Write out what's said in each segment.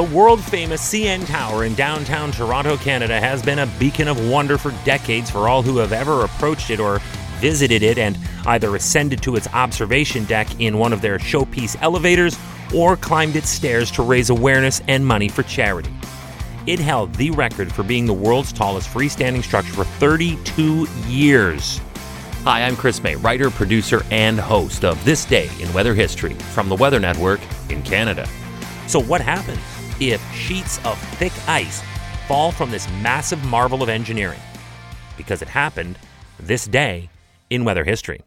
The world famous CN Tower in downtown Toronto, Canada, has been a beacon of wonder for decades for all who have ever approached it or visited it and either ascended to its observation deck in one of their showpiece elevators or climbed its stairs to raise awareness and money for charity. It held the record for being the world's tallest freestanding structure for 32 years. Hi, I'm Chris May, writer, producer, and host of This Day in Weather History from the Weather Network in Canada. So, what happens if sheets of thick ice fall from this massive marvel of engineering? Because it happened this day in weather history.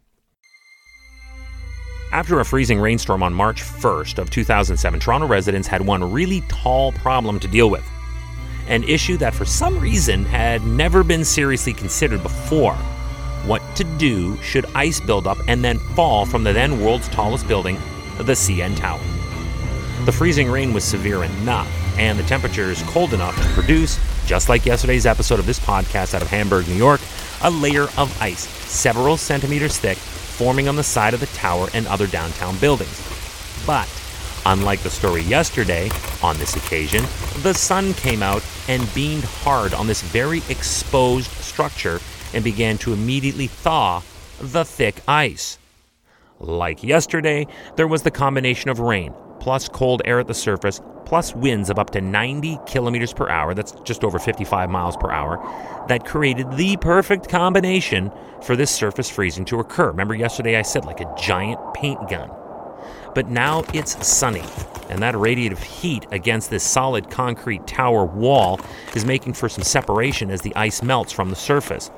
After a freezing rainstorm on March 1st of 2007, Toronto residents had one really tall problem to deal with. An issue that for some reason had never been seriously considered before. What to do should ice build up and then fall from the then world's tallest building, the CN Tower. The freezing rain was severe enough, and the temperatures cold enough to produce, just like yesterday's episode of this podcast out of Hamburg, New York, a layer of ice several centimeters thick forming on the side of the tower and other downtown buildings. But, unlike the story yesterday, on this occasion, the sun came out and beamed hard on this very exposed structure and began to immediately thaw the thick ice. Like yesterday, there was the combination of rain, plus cold air at the surface, plus winds of up to 90 kilometers per hour, that's just over 55 miles per hour, that created the perfect combination for this surface freezing to occur. Remember, yesterday I said like a giant paint gun. But now it's sunny, and that radiative heat against this solid concrete tower wall is making for some separation as the ice melts from the surface.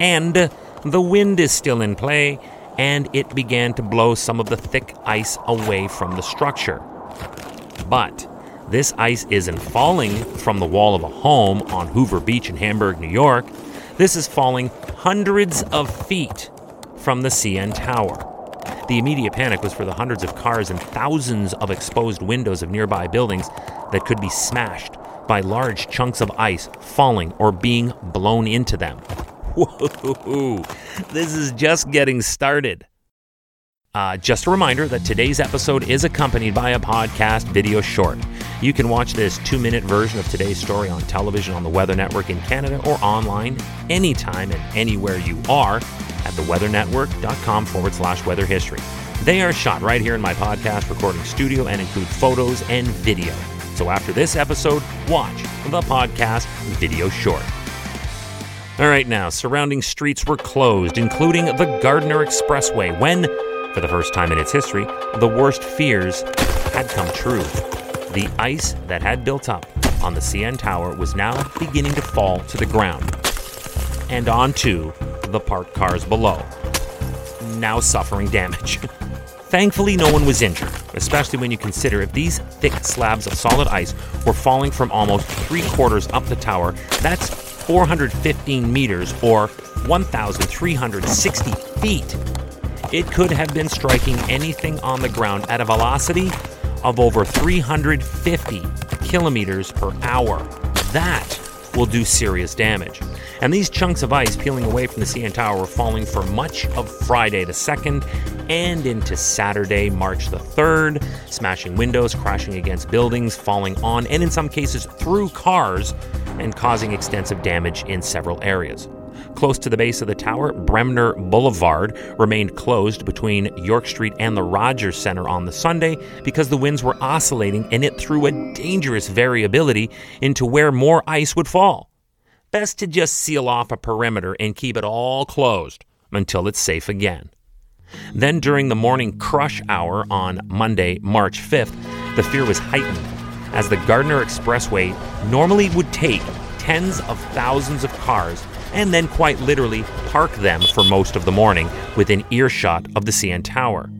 And the wind is still in play, and it began to blow some of the thick ice away from the structure. But this ice isn't falling from the wall of a home on Hoover Beach in Hamburg, New York. This is falling hundreds of feet from the CN Tower. The immediate panic was for the hundreds of cars and thousands of exposed windows of nearby buildings that could be smashed by large chunks of ice falling or being blown into them. Whoa, this is just getting started. Uh, just a reminder that today's episode is accompanied by a podcast video short. You can watch this two minute version of today's story on television on the Weather Network in Canada or online anytime and anywhere you are at theweathernetwork.com forward slash weather history. They are shot right here in my podcast recording studio and include photos and video. So after this episode, watch the podcast video short. All right, now, surrounding streets were closed, including the Gardiner Expressway, when for the first time in its history, the worst fears had come true. The ice that had built up on the CN Tower was now beginning to fall to the ground and onto the parked cars below, now suffering damage. Thankfully, no one was injured, especially when you consider if these thick slabs of solid ice were falling from almost three quarters up the tower, that's 415 meters or 1,360 feet it could have been striking anything on the ground at a velocity of over 350 kilometers per hour. That will do serious damage. And these chunks of ice peeling away from the CN Tower were falling for much of Friday the 2nd and into Saturday, March the 3rd, smashing windows, crashing against buildings, falling on, and in some cases through cars, and causing extensive damage in several areas. Close to the base of the tower, Bremner Boulevard remained closed between York Street and the Rogers Center on the Sunday because the winds were oscillating and it threw a dangerous variability into where more ice would fall. Best to just seal off a perimeter and keep it all closed until it's safe again. Then, during the morning crush hour on Monday, March 5th, the fear was heightened as the Gardiner Expressway normally would take tens of thousands of cars and then quite literally park them for most of the morning within earshot of the CN Tower.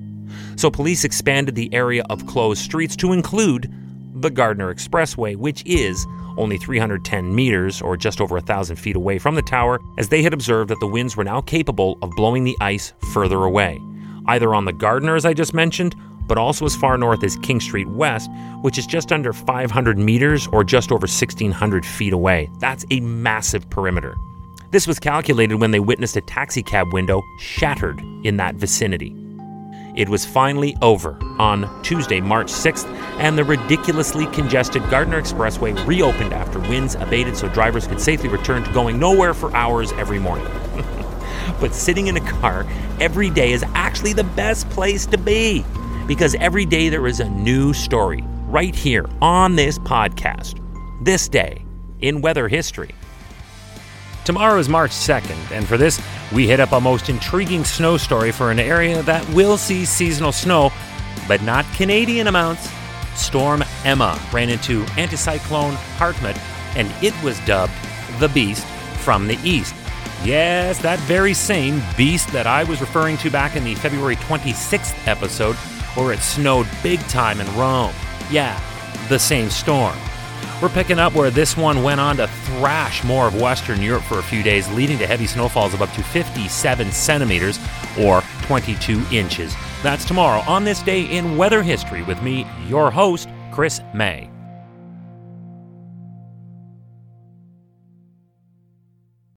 So police expanded the area of closed streets to include the Gardiner Expressway, which is only 310 meters or just over a thousand feet away from the tower, as they had observed that the winds were now capable of blowing the ice further away, either on the Gardiner, as I just mentioned, but also as far north as King Street West, which is just under 500 meters or just over 1,600 feet away. That's a massive perimeter. This was calculated when they witnessed a taxicab window shattered in that vicinity. It was finally over on Tuesday, March 6th, and the ridiculously congested Gardiner Expressway reopened after winds abated so drivers could safely return to going nowhere for hours every morning. but sitting in a car every day is actually the best place to be because every day there is a new story right here on this podcast. This day in weather history. Tomorrow is March 2nd, and for this, we hit up a most intriguing snow story for an area that will see seasonal snow, but not Canadian amounts. Storm Emma ran into anticyclone Hartmut, and it was dubbed the Beast from the East. Yes, that very same beast that I was referring to back in the February 26th episode, where it snowed big time in Rome. Yeah, the same storm. We're picking up where this one went on to thrash more of Western Europe for a few days, leading to heavy snowfalls of up to 57 centimeters or 22 inches. That's tomorrow on this day in weather history with me, your host, Chris May.